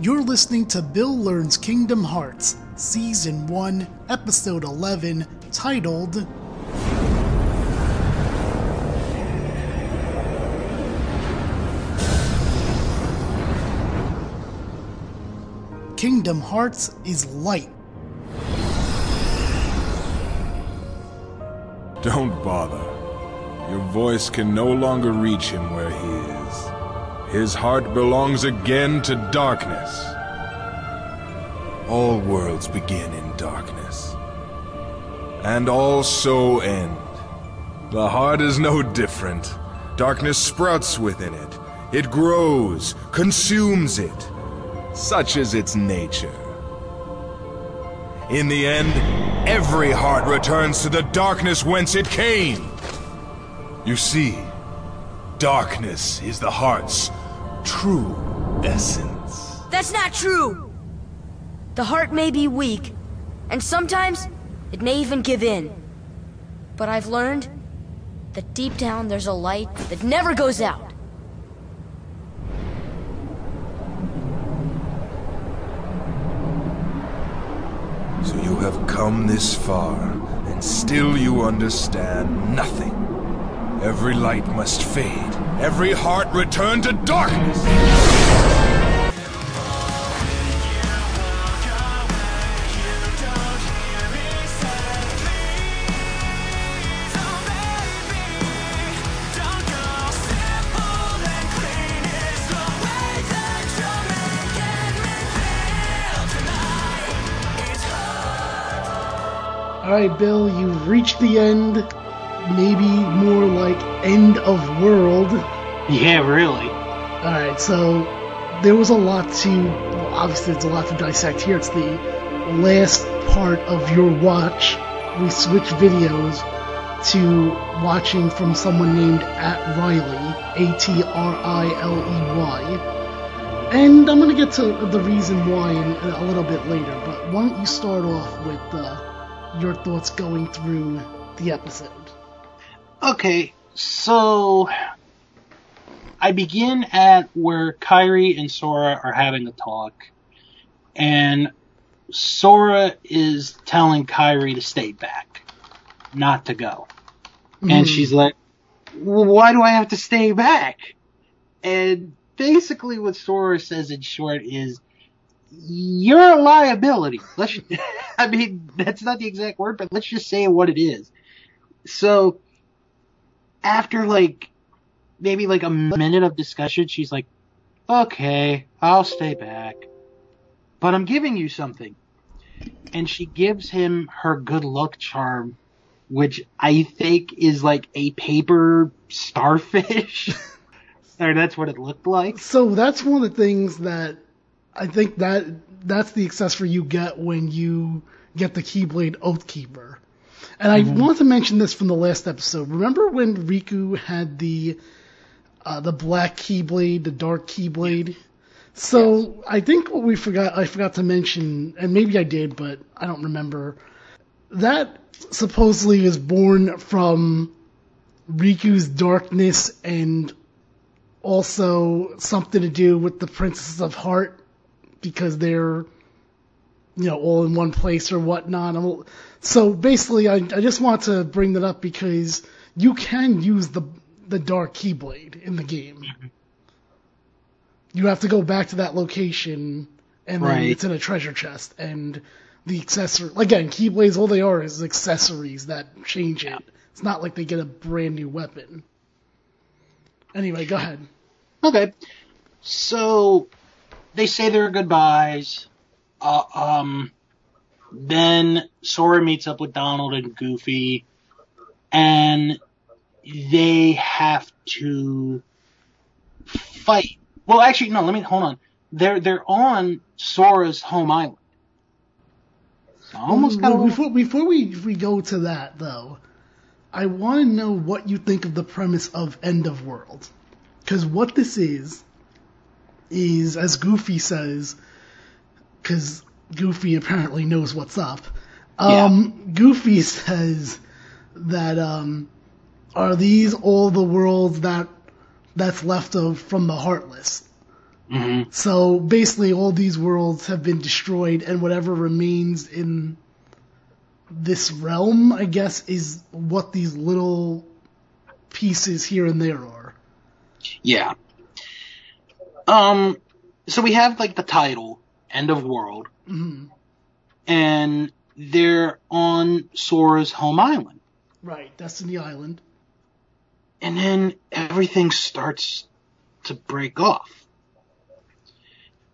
You're listening to Bill Learns Kingdom Hearts, Season 1, Episode 11, titled Kingdom Hearts is Light. Don't bother. Your voice can no longer reach him where he is. His heart belongs again to darkness. All worlds begin in darkness. And all so end. The heart is no different. Darkness sprouts within it. It grows, consumes it. Such is its nature. In the end, every heart returns to the darkness whence it came. You see, darkness is the heart's true essence. That's not true! The heart may be weak, and sometimes it may even give in. But I've learned that deep down there's a light that never goes out. So you have come this far, and still you understand nothing. Every light must fade, every heart return to darkness! Alright, Bill, you've reached the end. Maybe end of world. Yeah, really. Alright, so there was a lot to. Well, obviously, there's a lot to dissect here. It's the last part of your watch. We switch videos to watching from someone named at Riley, A T R I L E Y. And I'm gonna get to the reason why in, in a little bit later, but why don't you start off with uh, your thoughts going through the episode? Okay, so I begin at where Kairi and Sora are having a talk, and Sora is telling Kairi to stay back, not to go. And hmm. she's like, well, why do I have to stay back? And basically what Sora says in short is, you're a liability. Let's, I mean, that's not the exact word, but let's just say what it is. So, after like, maybe like a minute of discussion, she's like, okay, I'll stay back. But I'm giving you something. And she gives him her good luck charm, which I think is like a paper starfish. or that's what it looked like. So that's one of the things that I think that that's the accessory you get when you get the Keyblade Oathkeeper. And I want to mention this from the last episode. Remember when Riku had the uh, the black Keyblade, the dark Keyblade? So I think what we forgot I forgot to mention, and maybe I did, but I don't remember. That supposedly is born from Riku's darkness and also something to do with the Princesses of Heart because they're you know all in one place or whatnot. I'm- So basically, I, I just want to bring that up because you can use the the dark keyblade in the game. You have to go back to that location, and then Right. it's in a treasure chest. And the accessory again, keyblades all they are is accessories that change it. It's not like they get a brand new weapon. Anyway, go ahead. Okay. So they say their goodbyes. Uh, um, then Sora meets up with Donald and Goofy, and they have to fight. Well, actually, no. Let me hold on. They're they're on Sora's home island. So almost got Well, little- before before we we go to that though, I want to know what you think of the premise of End of World, because what this is is as Goofy says, because Goofy apparently knows what's up. Um, Goofy says that um, are these all the worlds that that's left of from the Heartless? hmm So basically, all these worlds have been destroyed, and whatever remains in this realm, I guess, is what these little pieces here and there are. Yeah. Um. So we have like the title, "End of World," hmm and they're on Sora's home island, Right, Destiny Island. and then everything starts to break off,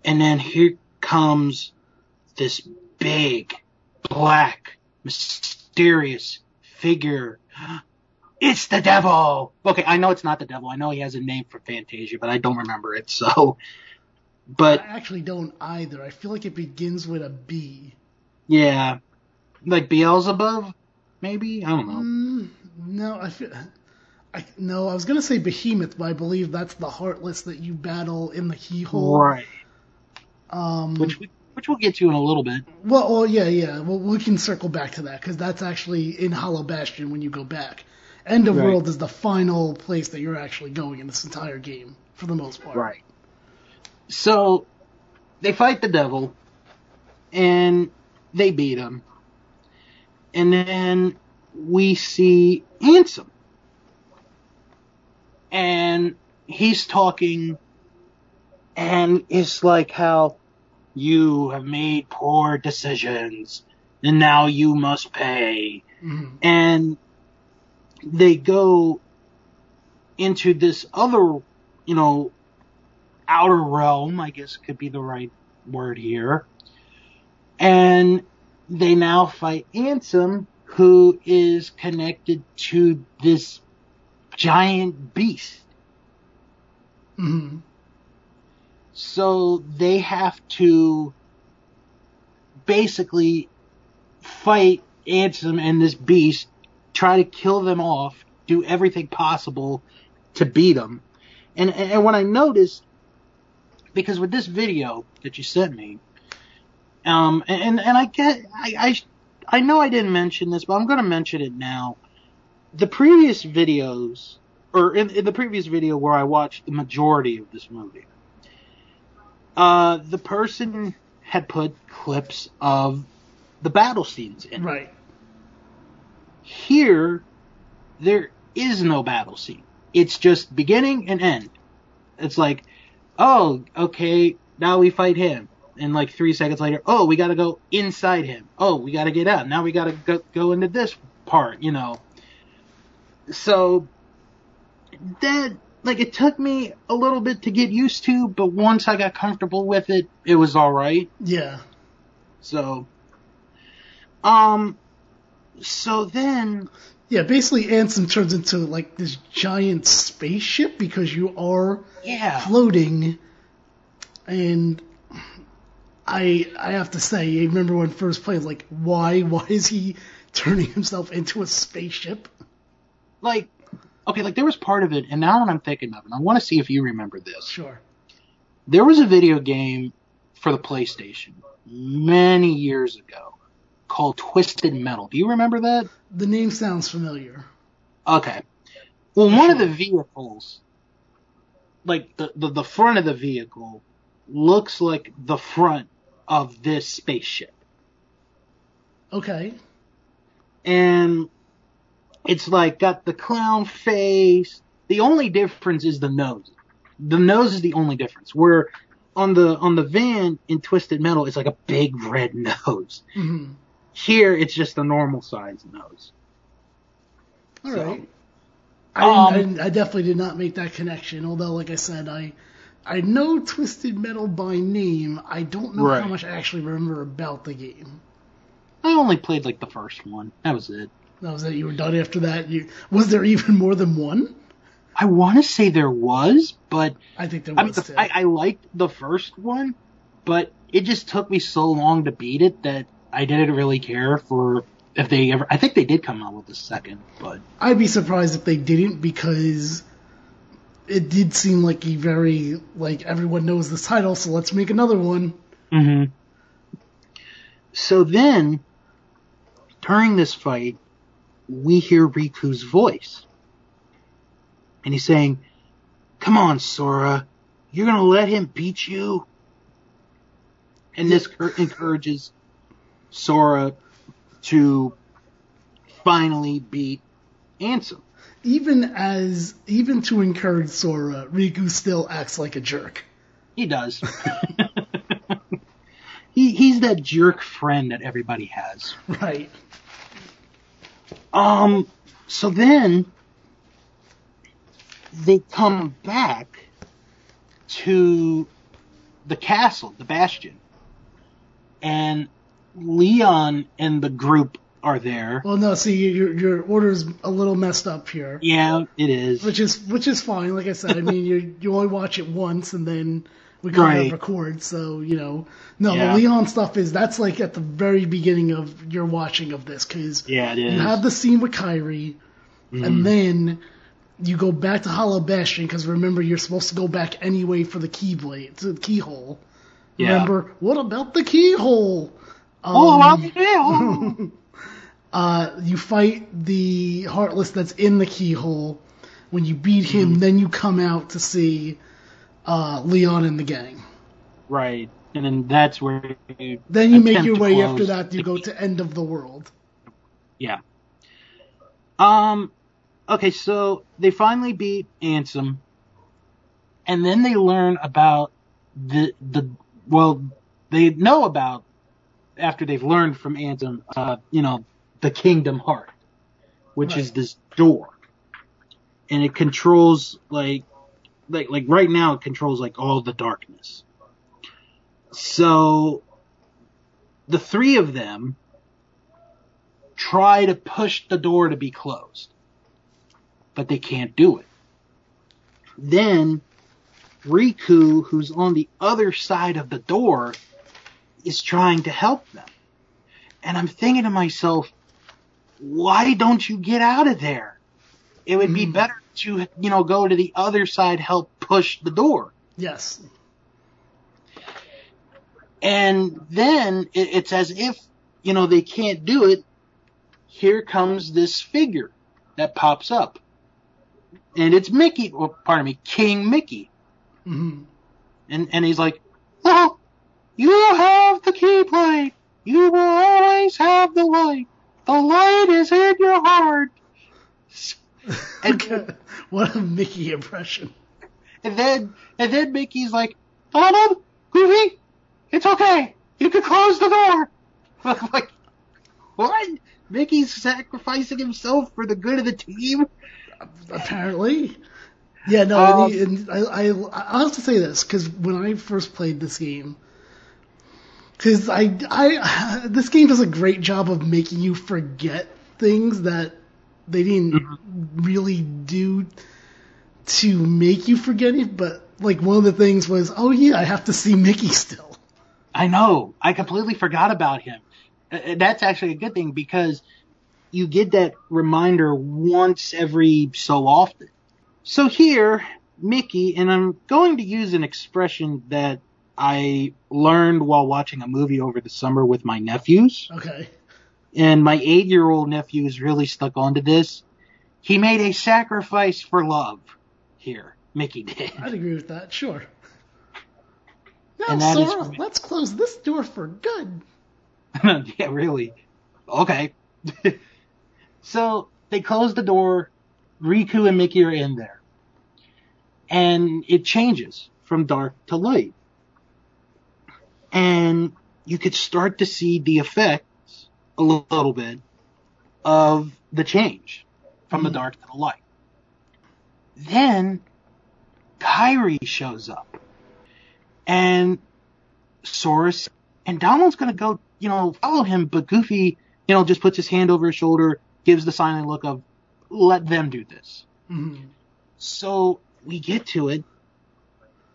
and then here comes this big, black, mysterious figure. It's the devil. Okay, I know it's not the devil. I know he has a name for Fantasia, but I don't remember it. So, but I actually don't either. I feel like it begins with a B. Yeah. Like Beelzebub, maybe? I don't know. Mm, no, I feel. I, no, I was gonna say Behemoth, but I believe that's the Heartless that you battle in the Keyhole. Right. Um, Which we, which we'll get to in a little bit. well, oh yeah, yeah. Well, we can circle back to that because that's actually in Hollow Bastion when you go back. End of Right. World is the final place that you're actually going in this entire game for the most part. Right. So they fight the devil and they beat him. And then we see Ansem. And he's talking and it's like how you have made poor decisions and now you must pay. Mhm. And they go into this other, you know, outer realm, I guess could be the right word here. And they now fight Ansem, who is connected to this giant beast. Mhm. So they have to basically fight Ansem and this beast, try to kill them off, do everything possible to beat them. And, and, and what I noticed, because with this video that you sent me, um, and, and I get, I, I, I know I didn't mention this, but I'm going to mention it now. The previous videos, or in, in the previous video where I watched the majority of this movie, uh, the person had put clips of the battle scenes in. Right. Here, there is no battle scene. It's just beginning and end. It's like, oh, okay, now we fight him. And like three seconds later, oh, we gotta go inside him. Oh, we gotta get out. Now we gotta go, go into this part, you know. So, that, like, it took me a little bit to get used to, but once I got comfortable with it, it was alright. Yeah. So, um, so then, Yeah, basically Ansem turns into like this giant spaceship because you are yeah, floating and I I have to say, I remember when first played like why why is he turning himself into a spaceship? like, okay, like there was part of it, and now that I'm thinking of it, I want to see if you remember this. Sure. There was a video game for the PlayStation many years ago called Twisted Metal. Do you remember that? The name sounds familiar. Okay. Well, one of the vehicles, like the, the, the front of the vehicle, looks like the front of this spaceship. Okay. and it's like got the clown face. The only difference is the nose. The nose is the only difference. Where on the on the van in Twisted Metal, it's like a big red nose. hmm Here, it's just a normal size nose. All So, right. I, didn't, I, um, didn't, I definitely did not make that connection. Although, like I said, I I know Twisted Metal by name. I don't know Right. how much I actually remember about the game. I only played like the first one. That was it. That was it. You were done after that. You was there even more than one? I want to say there was, but I think there was. I mean, was the, too. I, I liked the first one, but it just took me so long to beat it that I didn't really care for if they ever. I think they did come out with a second, but I'd be surprised if they didn't because it did seem like a very like everyone knows this title, so let's make another one. Mm-hmm. So then, during this fight, we hear Riku's voice. And he's saying, Come on, Sora. You're gonna let him beat you? And this encourages Sora to finally beat Ansem. Even as even to encourage Sora, Riku still acts like a jerk. He does. he he's that jerk friend that everybody has. Right. Um so then they come back to the castle, the bastion. And Leon and the group are there. Well, no. See, your your order's a little messed up here, Yeah, it is. which is which is fine. Like I said, I mean, you you only watch it once, and then we kind Right. of record. So you know, no, Yeah. the Leon stuff is that's like at the very beginning of your watching of this because Yeah, it is. you have the scene with Kairi, Mm-hmm. and then you go back to Hollow Bastion because remember you're supposed to go back anyway for the keyblade, to the keyhole. Yeah. Remember what about the keyhole? Oh, Um, wow, yeah. uh, you fight the Heartless that's in the keyhole. When you beat him, then you come out to see uh, Leon and the gang. right. And then that's where you Then you make your way after that. You go key- to End of the World. Yeah. Um. Okay, so they finally beat Ansem, and then they learn about the the well, they know about after they've learned from Ansem, uh, you know, the Kingdom Heart, which is this door, and it controls like like like right now it controls like all the darkness. So the three of them try to push the door to be closed, but they can't do it. Then Riku, who's on the other side of the door, is trying to help them. And I'm thinking to myself, why don't you get out of there? It would be Mhm. better to, you know, go to the other side, help push the door. Yes. And then it's as if, you know, they can't do it. Here comes this figure that pops up. And it's Mickey, well, pardon me, King Mickey. hmm And, and he's like, well, you have the keyblade. You will always have the light. The light is in your heart. And, what a Mickey impression. and then, and then Mickey's like, Donald, Goofy, it's okay. You can close the door. I'm like, what? Mickey's sacrificing himself for the good of the team? Apparently. Yeah, no, Um, and, he- and I, I, I'll have to say this because when I first played this game, because I, I, this game does a great job of making you forget things that they didn't Mm-hmm. really do to make you forget it. But like one of the things was, oh yeah, I have to see Mickey still. I know. I completely forgot about him. That's actually a good thing because you get that reminder once every so often. So here, Mickey, and I'm going to use an expression that I learned while watching a movie over the summer with my nephews. Okay. And my eight year old nephew is really stuck onto this. He made a sacrifice for love here. Mickey did. I'd agree with that. Sure. Now, that is- Sora, let's close this door for good. yeah, really. Okay. so they close the door. Riku and Mickey are in there. And it changes from dark to light. And you could start to see the effects a little bit of the change from the Mhm. dark to the light. Then Kairi shows up. And Sora's and Donald's gonna go, you know, follow him, but Goofy, you know, just puts his hand over his shoulder, gives the silent look of, let them do this. Mhm. So we get to it,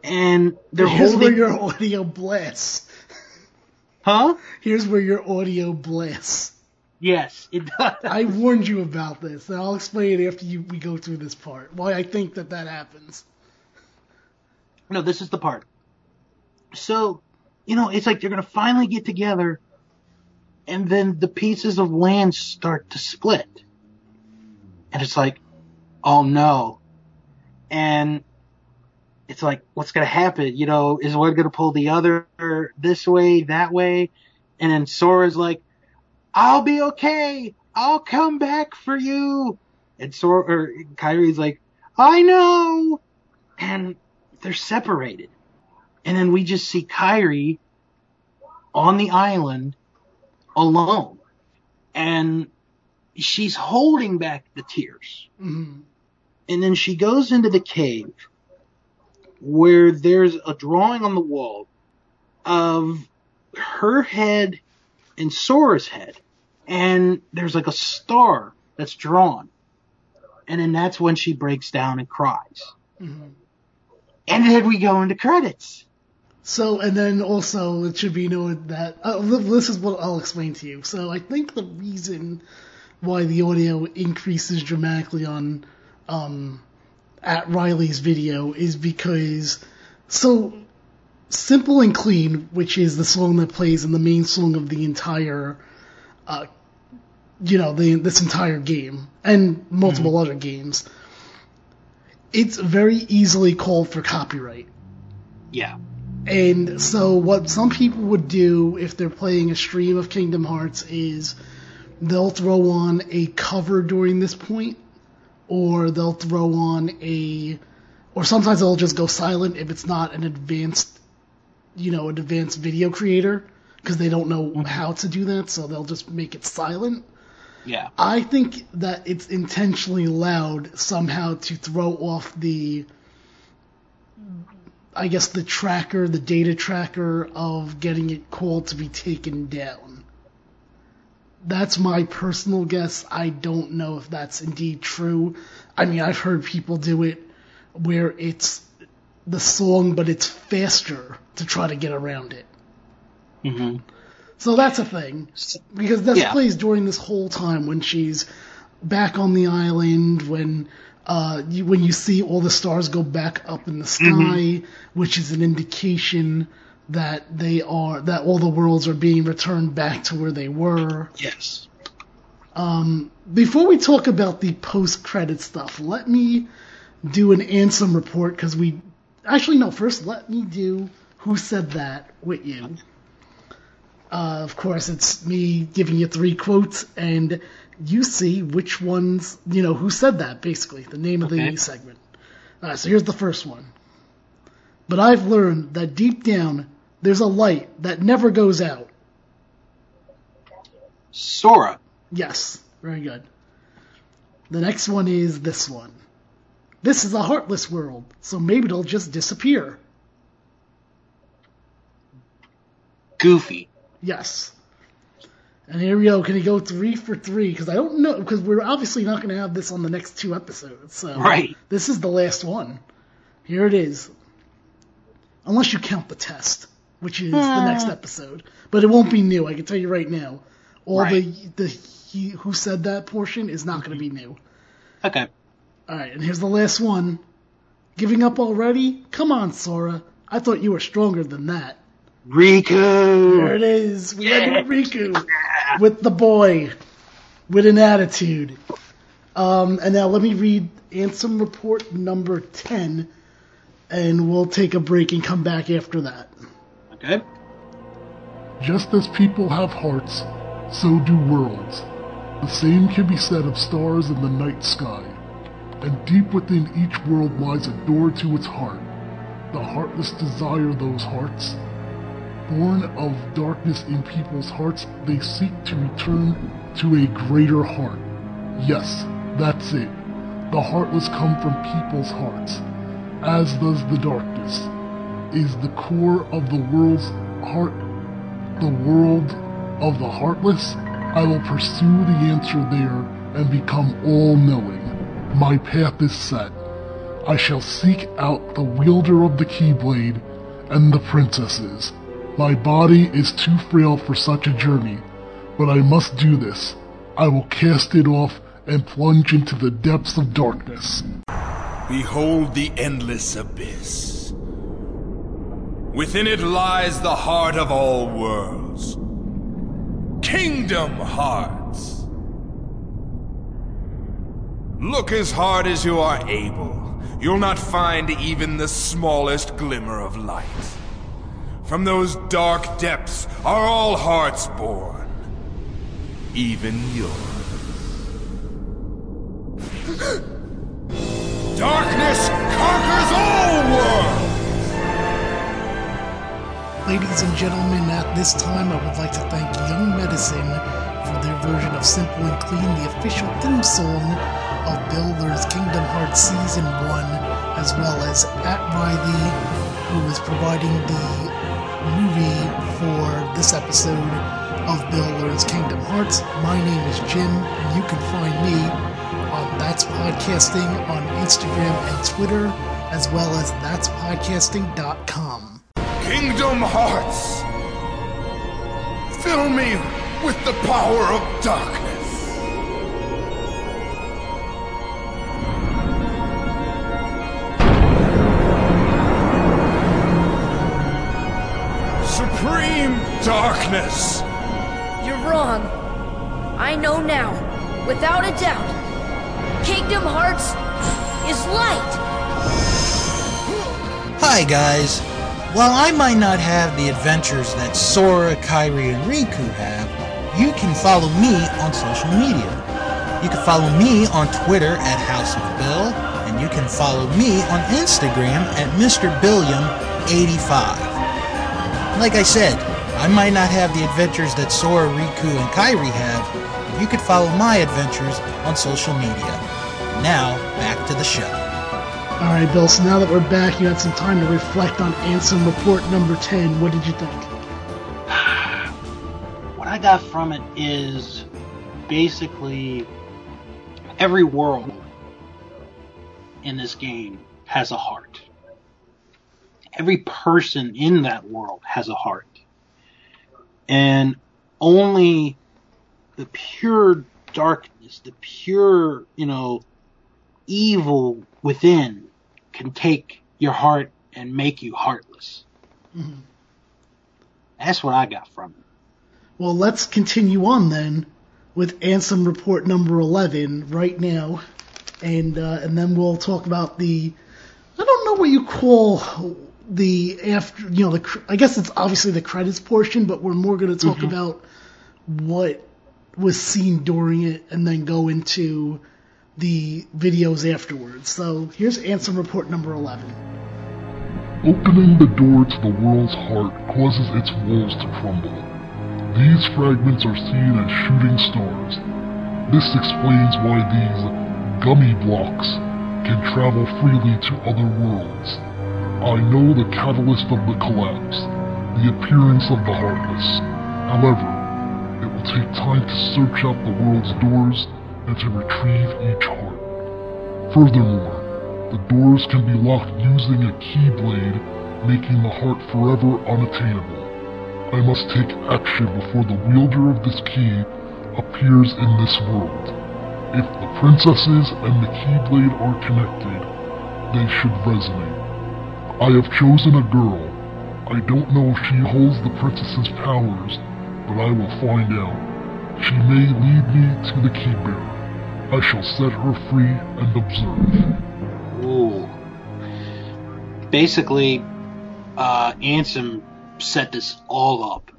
and they're Here's holding, where your audio blasts. huh? Here's where your audio blasts. Yes, it does. I warned you about this, and I'll explain it after you, we go through this part. Why I think that that happens. no, this is the part. So, you know, it's like they're gonna finally get together, and then the pieces of land start to split, and it's like, oh no, and it's like, what's gonna happen? You know, is one gonna pull the other this way, that way? And then Sora's like, I'll be okay. I'll come back for you. And Sora, or Kairi's like, I know. And they're separated. And then we just see Kairi on the island alone. And she's holding back the tears. Mm-hmm. And then she goes into the cave where there's a drawing on the wall of her head and Sora's head. And there's like a star that's drawn. And then that's when she breaks down and cries. Mm-hmm. And then we go into credits. So, and then also it should be noted that uh, this is what I'll explain to you. So, I think the reason why the audio increases dramatically on um, at Riley's video is because so simple and clean, which is the song that plays in the main song of the entire, uh, you know, the this entire game and multiple mm-hmm. other games. It's very easily called for copyright. Yeah. And so what some people would do if they're playing a stream of Kingdom Hearts is they'll throw on a cover during this point or they'll throw on a or sometimes they'll just go silent if it's not an advanced you know an advanced video creator because they don't know mm-hmm. how to do that so they'll just make it silent. Yeah. I think that it's intentionally loud somehow to throw off the i guess the tracker the data tracker of getting it called to be taken down that's my personal guess. I don't know if that's indeed true. I mean, I've heard people do it where it's the song, but it's faster to try to get around it. Mm-hmm. So that's a thing because this yeah. plays during this whole time when she's back on the island when uh, you, when you see all the stars go back up in the sky, mm-hmm. which is an indication that they are that all the worlds are being returned back to where they were. Yes. Um, before we talk about the post-credit stuff, let me do an Ansem report because we actually no. First, let me do who said that with you. Uh, of course, it's me giving you three quotes, and you see which ones you know who said that. Basically, the name of the segment. All right, so here's the first one. But I've learned that deep down, there's a light that never goes out. Sora. Yes, very good. The next one is this one. This is a heartless world, so maybe it'll just disappear. Goofy. Yes. And here we go. Can he go three for three? Because I don't know. Because we're obviously not going to have this on the next two episodes. So right. This is the last one. Here it is. Unless you count the test which is the next episode. But it won't be new. I can tell you right now. All right. the the he who said that portion is not going to be new. Okay. All right, and here's the last one. Giving up already? Come on, Sora. I thought you were stronger than that. Riku. There it is. We yeah. with Riku with the boy with an attitude. Um, and now let me read Ansem report number ten, and we'll take a break and come back after that. Okay. Just as people have hearts, so do worlds. The same can be said of stars in the night sky. And deep within each world lies a door to its heart. The heartless desire those hearts. Born of darkness in people's hearts, they seek to return to a greater heart. Yes, that's it. The heartless come from people's hearts, as does the darkness is the core of the world's heart, the world of the heartless, I will pursue the answer there and become all knowing. My path is set. I shall seek out the wielder of the Keyblade and the princesses. My body is too frail for such a journey, but I must do this. I will cast it off and plunge into the depths of darkness. Behold the endless abyss. Within it lies the heart of all worlds. Kingdom Hearts. Look as hard as you are able. you'll not find even the smallest glimmer of light. From those dark depths are all hearts born, even yours. Darkness conquers all worlds! Ladies and gentlemen, at this time I would like to thank Young Medicine for their version of Simple and Clean, the official theme song of Bill Learns Kingdom Hearts Season 1, as well as at Riley, who is providing the movie for this episode of Bill Learns Kingdom Hearts. My name is Jim, and you can find me on That's Podcasting on Instagram and Twitter, as well as that'spodcasting.com. Kingdom Hearts! Fill me with the power of darkness! Supreme darkness! You're wrong. I know now, without a doubt. Kingdom Hearts is light. Hi, guys. While I might not have the adventures that Sora, Kairi, and Riku have, you can follow me on social media. You can follow me on Twitter at House of Bill, and you can follow me on Instagram at Mr. Billiam85. Like I said, I might not have the adventures that Sora, Riku, and Kairi have, but you could follow my adventures on social media. Now, back to the show. All right, Bill. So now that we're back, you had some time to reflect on Ansem Report number 10. What did you think? What I got from it is basically every world in this game has a heart. Every person in that world has a heart. And only the pure darkness, the pure, you know, evil within can take your heart and make you heartless. Mhm. That's what I got from it. Well, let's continue on then with Ansem Report number 11 right now. And, uh, and then we'll talk about the, I don't know what you call the after, you know, the, I guess it's obviously the credits portion, but we're more going to talk about what was seen during it and then go into the videos afterwards. So here's Ansem Report number 11. Opening the door to the world's heart causes its walls to crumble. These fragments are seen as shooting stars. This explains why these gummi blocks can travel freely to other worlds. I know the catalyst of the collapse, the appearance of the Heartless. However, it will take time to search out the world's doors and to retrieve each heart. Furthermore, the doors can be locked using a keyblade, making the heart forever unattainable. I must take action before the wielder of this key appears in this world. If the princesses and the keyblade are connected, they should resonate. I have chosen a girl. I don't know if she holds the princess's powers, but I will find out. She may lead me to the key bearer. I shall set her free and observe. Ooh. Basically, uh, Ansem set this all up.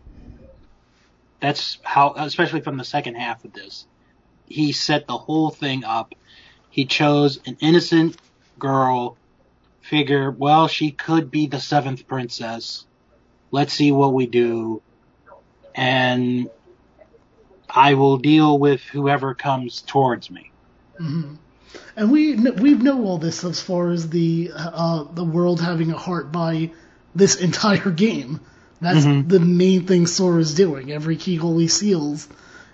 That's how, especially from the second half of this. He set the whole thing up. He chose an innocent girl, figure, well, she could be the seventh princess. Let's see what we do. And I will deal with whoever comes towards me. And we we know all this as far as the uh, the world having a heart by this entire game. That's the main thing Sora's doing. Every keyhole he seals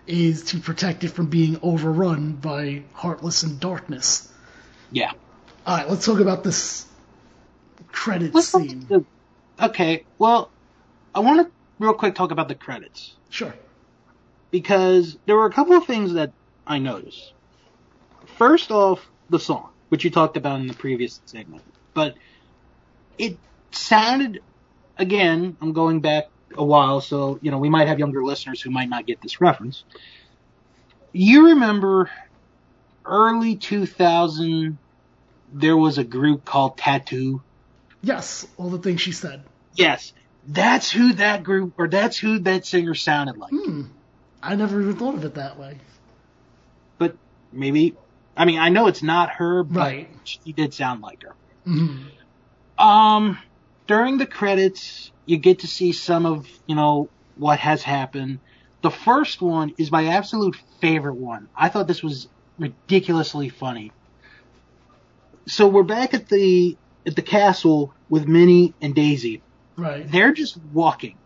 is to protect it from being overrun by heartless and darkness. Yeah. All right, let's talk about this credit Let's scene. the- okay, well, I want to real quick talk about the credits Sure. Because there were a couple of things that I noticed. First off, the song, which you talked about in the previous segment, but it sounded again. I'm going back a while, so you know we might have younger listeners who might not get this reference. You remember early 2000 there was a group called Tattoo. Yes, all the things she said. Yes, that's who that group or that's who that singer sounded like. Hmm. I never even thought of it that way. But maybe, I mean, I know it's not her, but Right. she did sound like her. Mhm. Um, during the credits, you get to see some of, you know, what has happened. The first one is my absolute favorite one. I thought this was ridiculously funny. So we're back at the at the castle with Minnie and Daisy. Right. They're just walking.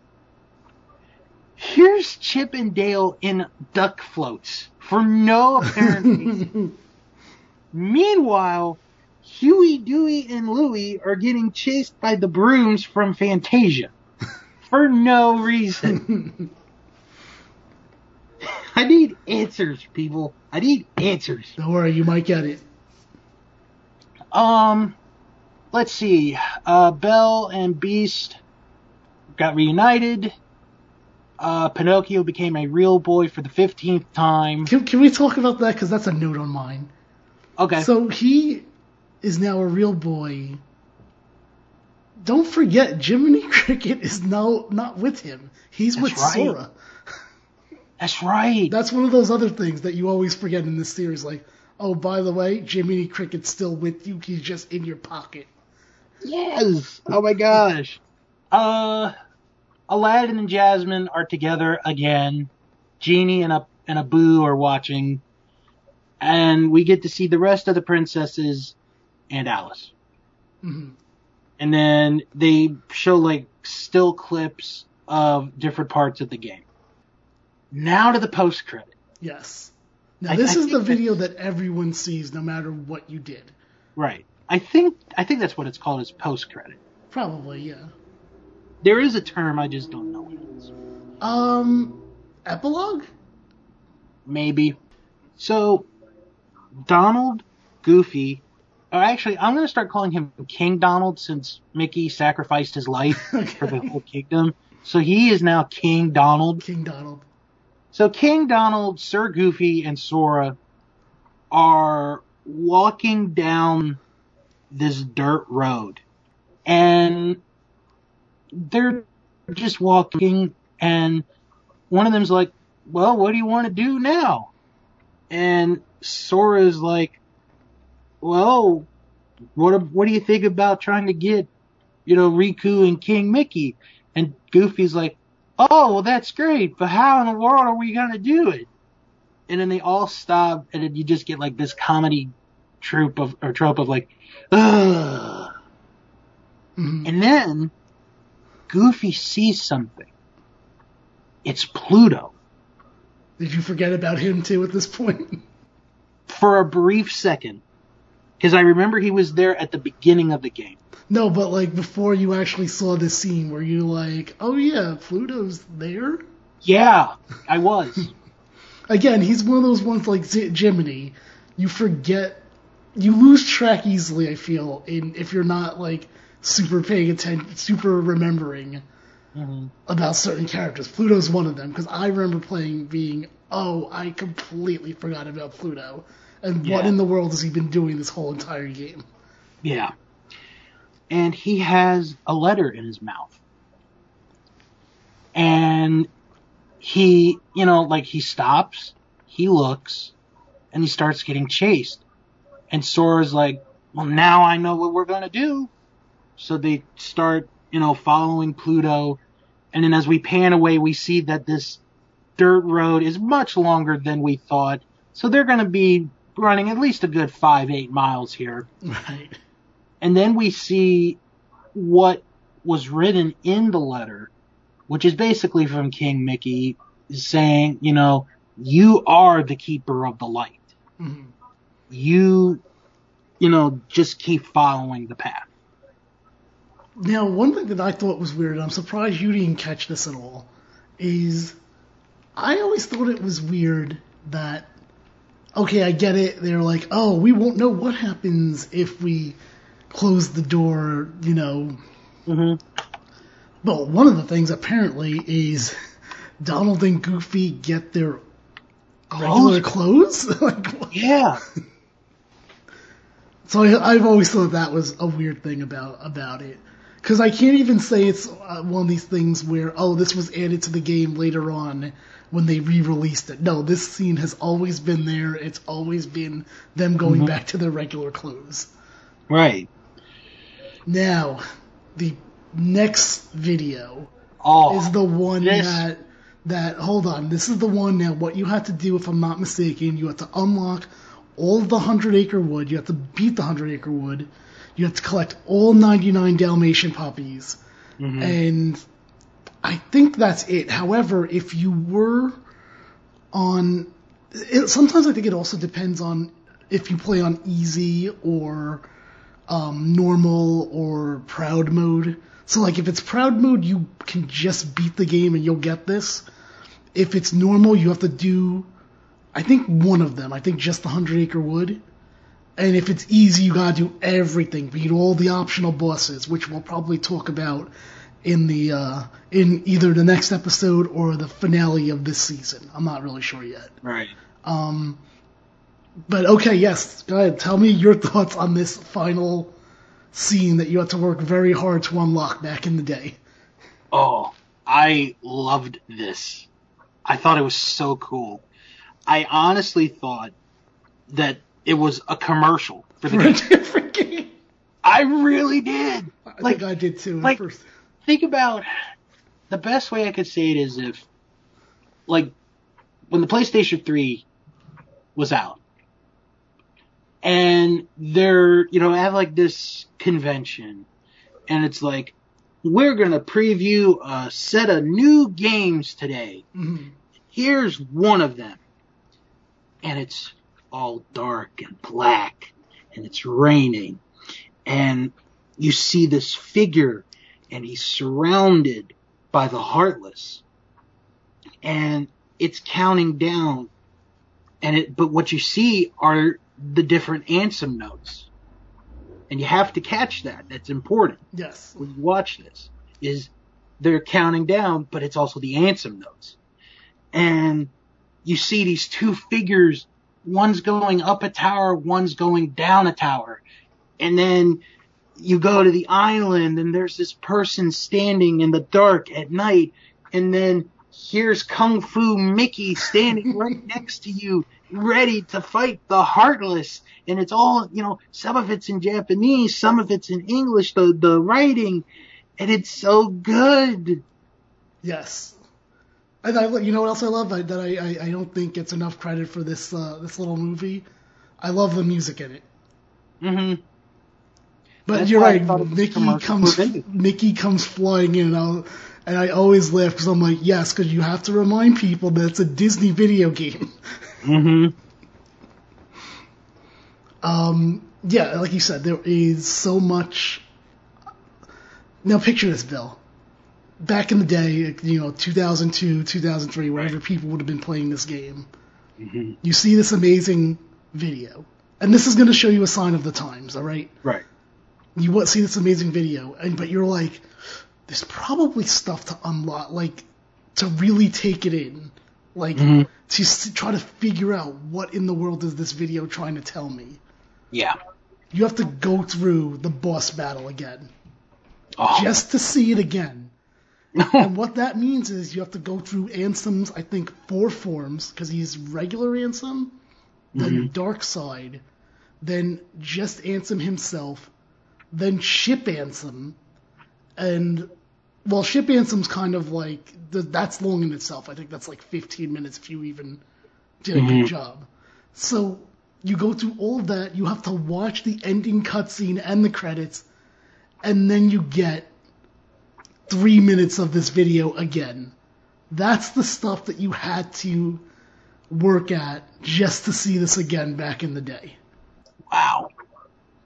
Here's Chip and Dale in duck floats for no apparent reason. Meanwhile, Huey, Dewey, and Louie are getting chased by the brooms from Fantasia for no reason. I need answers, people. I need answers. Don't worry, you might get it. Um, let's see. Uh, Belle and Beast got reunited. Uh, Pinocchio became a real boy for the 15th time. Can, can we talk about that? Because that's a note on mine. Okay. So he is now a real boy. Don't forget, Jiminy Cricket is now not with him. He's That's with right. Sora. That's right. That's one of those other things that you always forget in this series. Like, oh, by the way, Jiminy Cricket's still with you. He's just in your pocket. Yes. Oh my gosh. Uh, Aladdin and Jasmine are together again. Genie and a and Abu are watching, and we get to see the rest of the princesses and Alice. Mhm. And then they show like still clips of different parts of the game. Now to the post credit. Yes. Now I- this I is the video that everyone sees, no matter what you did. Right. I think I think that's what it's called is post credit. Probably, yeah. There is a term I just don't know what it is. Um, epilogue. maybe. So, Donald, Goofy, or actually, I'm going to start calling him King Donald since Mickey sacrificed his life for the whole kingdom. So he is now King Donald. King Donald. So King Donald, Sir Goofy, and Sora are walking down this dirt road. And they're just walking, and one of them's like, Well, what do you want to do now? And Sora's like, Well, what, what do you think about trying to get, you know, Riku and King Mickey? And Goofy's like, oh, well, that's great, but how in the world are we going to do it? And then they all stop, and then you just get like this comedy trope of, or trope of like, ugh. Mhm. And then Goofy sees something. It's Pluto. Did you forget about him too at this point? For a brief second. Because I remember he was there at the beginning of the game. no, but like before you actually saw this scene where you like, oh yeah, Pluto's there. Yeah, I was. Again, he's one of those ones like Z- Jiminy. You forget, you lose track easily. I feel in if you're not like super paying attention, super remembering Mhm. about certain characters. Pluto's one of them because I remember playing being, oh, I completely forgot about Pluto. And what in the world has he been doing this whole entire game? Yeah. And he has a letter in his mouth. And he, you know, like he stops, he looks, and he starts getting chased. And Sora's like, well, now I know what we're going to do. So they start, you know, following Pluto. And then as we pan away, we see that this dirt road is much longer than we thought. So they're going to be running at least a good five, eight miles here Right. and then we see what was written in the letter, which is basically from King Mickey, saying, you know, you are the keeper of the light. Mhm. You, you know, just keep following the path. Now, one thing that I thought was weird, and I'm surprised you didn't catch this at all, is I always thought it was weird that, okay, I get it. They're like, oh, we won't know what happens if we close the door, you know. hmm But one of the things apparently is Donald and Goofy get their regular clothes. like. Yeah. So I, I've always thought that was a weird thing about about it, because I can't even say it's uh, one of these things where oh this was added to the game later on when they re-released it. No, this scene has always been there. It's always been them going Mhm. back to their regular clothes. Right. Now, the next video Oh, is the one this- that that hold on. This is the one now. What you have to do, if I'm not mistaken, you have to unlock all of the hundred acre wood. You have to beat the hundred acre wood. You have to collect all 99 Dalmatian puppies, mhm. and I think that's it. However, if you were on, it, sometimes I think it also depends on if you play on easy or um, normal or proud mode. So like if it's proud mode, you can just beat the game and you'll get this. If it's normal, you have to do, I think one of them. I think just the hundred acre wood. And if it's easy, you gotta do everything, beat all the optional bosses, which we'll probably talk about in the uh, in either the next episode or the finale of this season. I'm not really sure yet. right. Um, but okay, yes, go ahead. Tell me your thoughts on this final scene that you had to work very hard to unlock back in the day. Oh, I loved this. I thought it was so cool. I honestly thought that it was a commercial for the For a game. different game. I really did. I Like, think I did too. like- first. think about the best way I could say it is if, like, when the PlayStation 3 was out, and they're, you know, have like this convention, and it's like, we're gonna preview a set of new games today. Mhm. Here's one of them. And it's all dark and black, and it's raining, and you see this figure and he's surrounded by the heartless. And it's counting down. And it but what you see are the different Ansem notes. And you have to catch that. That's important. Yes. when you watch this is they're counting down but it's also the Ansem notes. And you see these two figures one's going up a tower one's going down a tower. And then you go to the island and there's this person standing in the dark at night and then here's kung fu mickey standing right next to you ready to fight the heartless. And it's all you know some of it's in japanese some of it's in english the the writing. And it's so good. Yes. I, you know what else I love I, that I, I, I don't think gets enough credit for this uh, this little movie. I love the music in it. mm-hmm But That's you're right. thought it was Mickey comes Mickey comes flying in, and, I'll, and I always laugh because I'm like, yes, because you have to remind people that it's a Disney video game. mm-hmm Um, yeah, like you said, there is so much. Now picture this, Bill. Back in the day, you know, 2002, 2003, wherever people would have been playing this game, mm-hmm you see this amazing video, and this is going to show you a sign of the times. All right, right you see this amazing video, and but you're like, there's probably stuff to unlock, like to really take it in, like Mhm. to s- try to figure out what in the world is this video trying to tell me. yeah You have to go through the boss battle again, oh just to see it again. And what that means is you have to go through Ansem's, I think, four forms, because he's regular Ansem, then mm-hmm. Dark Side, then just Ansem himself, then Ship Ansem, and well, Ship Ansem's kind of like that's long in itself. I think that's like 15 minutes if you even did a good mm-hmm. job. So you go through all of that. You have to watch the ending cutscene and the credits, and then you get three minutes of this video again. That's the stuff that you had to work at just to see this again back in the day. wow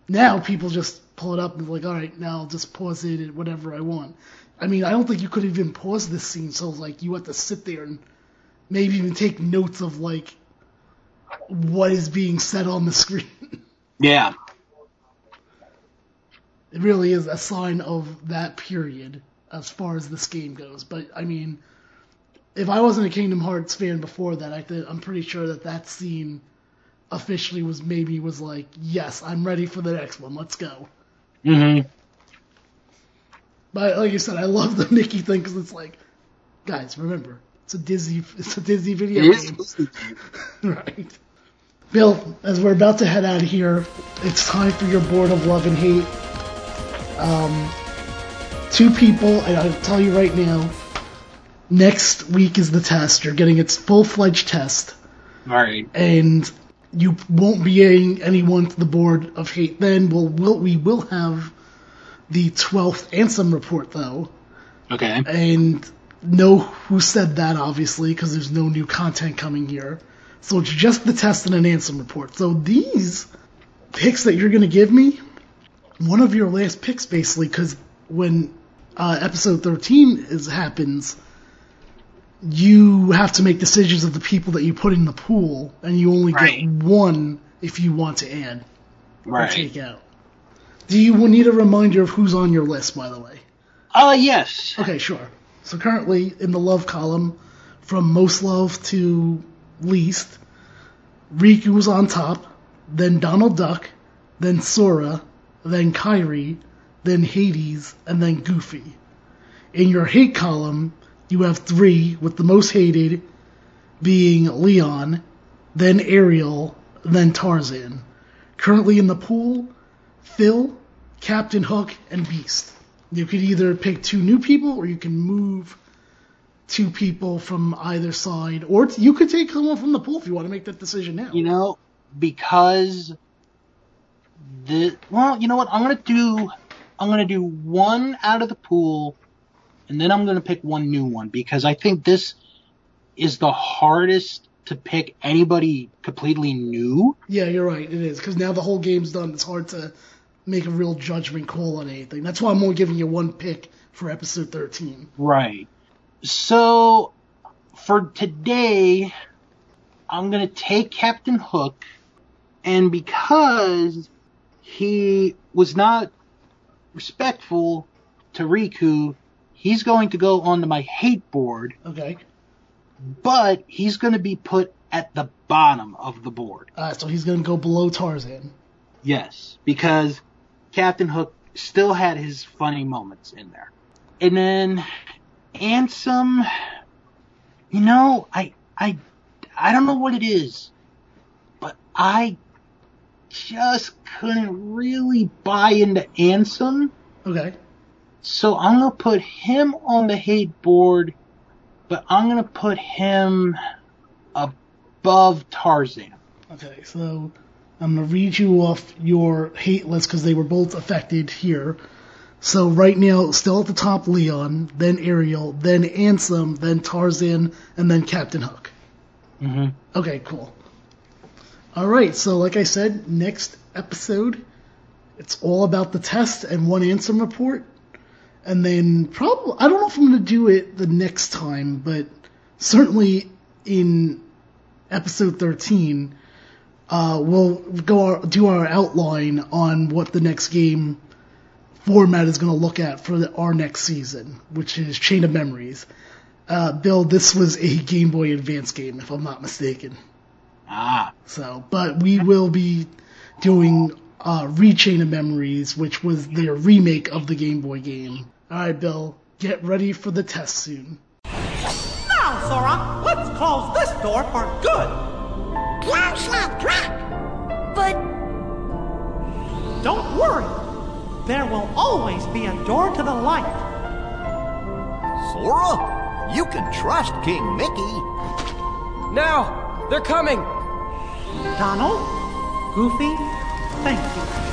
Now people just pull it up and like, all right, now I'll just pause it at whatever I want. I mean, I don't think you could even pause this scene, so like you have to sit there and maybe even take notes of like what is being said on the screen. yeah it really is a sign of that period as far as this game goes. But I mean, if I wasn't a Kingdom Hearts fan before that, I th- I'm pretty sure that that scene officially was maybe was like, yes, I'm ready for the next one. Let's go. Mm-hmm. But like you said, I love the Mickey thing because it's like, guys, remember, it's a Disney, it's a Disney video It is game, be. right? Bill, as we're about to head out of here, it's time for your board of love and hate. Um, two people, and I'll tell you right now, next week is the test. You're getting its full-fledged test. All right. and you won't be adding anyone to the board of hate then. We'll, we'll, we will have the 12th Ansem report, though, Okay. and know who said that, obviously, because there's no new content coming here. So it's just the test and an Ansem report. So these picks that you're going to give me, one of your last picks, basically, because when uh, episode 13 is happens, you have to make decisions of the people that you put in the pool, and you only Right. get one if you want to add or take out. Do you need a reminder of who's on your list, by the way? Uh, yes. Okay, sure. So currently in the love column, from most love to least, Riku's on top, then Donald Duck, then Sora, then Kairi, then Hades, and then Goofy. In your hate column, you have three, with the most hated being Leon, then Ariel, then Tarzan. Currently in the pool, Phil, Captain Hook, and Beast. You could either pick two new people, or you can move two people from either side, or you could take someone from the pool if you want to make that decision now. You know, because the well, you know what? I'm gonna do. I'm gonna do one out of the pool, and then I'm gonna pick one new one because I think this is the hardest to pick anybody completely new. Yeah, you're right. It is because now the whole game's done. It's hard to make a real judgment call on anything. That's why I'm only giving you one pick for episode 13. Right. So for today, I'm gonna take Captain Hook, and because he was not respectful to Riku, he's going to go onto my hate board, Okay. but he's going to be put at the bottom of the board. Uh, so he's gonna go below Tarzan. Yes, because Captain Hook still had his funny moments in there. And then Ansem, you know, I I I don't know what it is, but I just couldn't really buy into Ansem. Okay. So I'm gonna put him on the hate board, but I'm gonna put him above Tarzan. Okay, so I'm gonna read you off your hate list because they were both affected here. So right now, still at the top, Leon, then Ariel, then Ansem, then Tarzan, and then Captain Hook. Mm-hmm. Okay, cool. All right, so like I said, next episode, it's all about the test and one Ansem report, and then probably I don't know if I'm gonna do it the next time, but certainly in episode 13, uh, we'll go our, do our outline on what the next game format is going to look at for the, our next season, which is Chain of Memories. Uh, Bill, this was a Game Boy Advance game, if I'm not mistaken. Ah, So, but we will be doing uh, Re:Chain of Memories, which was their remake of the Game Boy game. All right, Bill, get ready for the test soon. Now, Sora, let's close this door for good. But Don't worry. There will always be a door to the light. Sora, you can trust King Mickey. Now! They're coming! Donald, Goofy, thank you.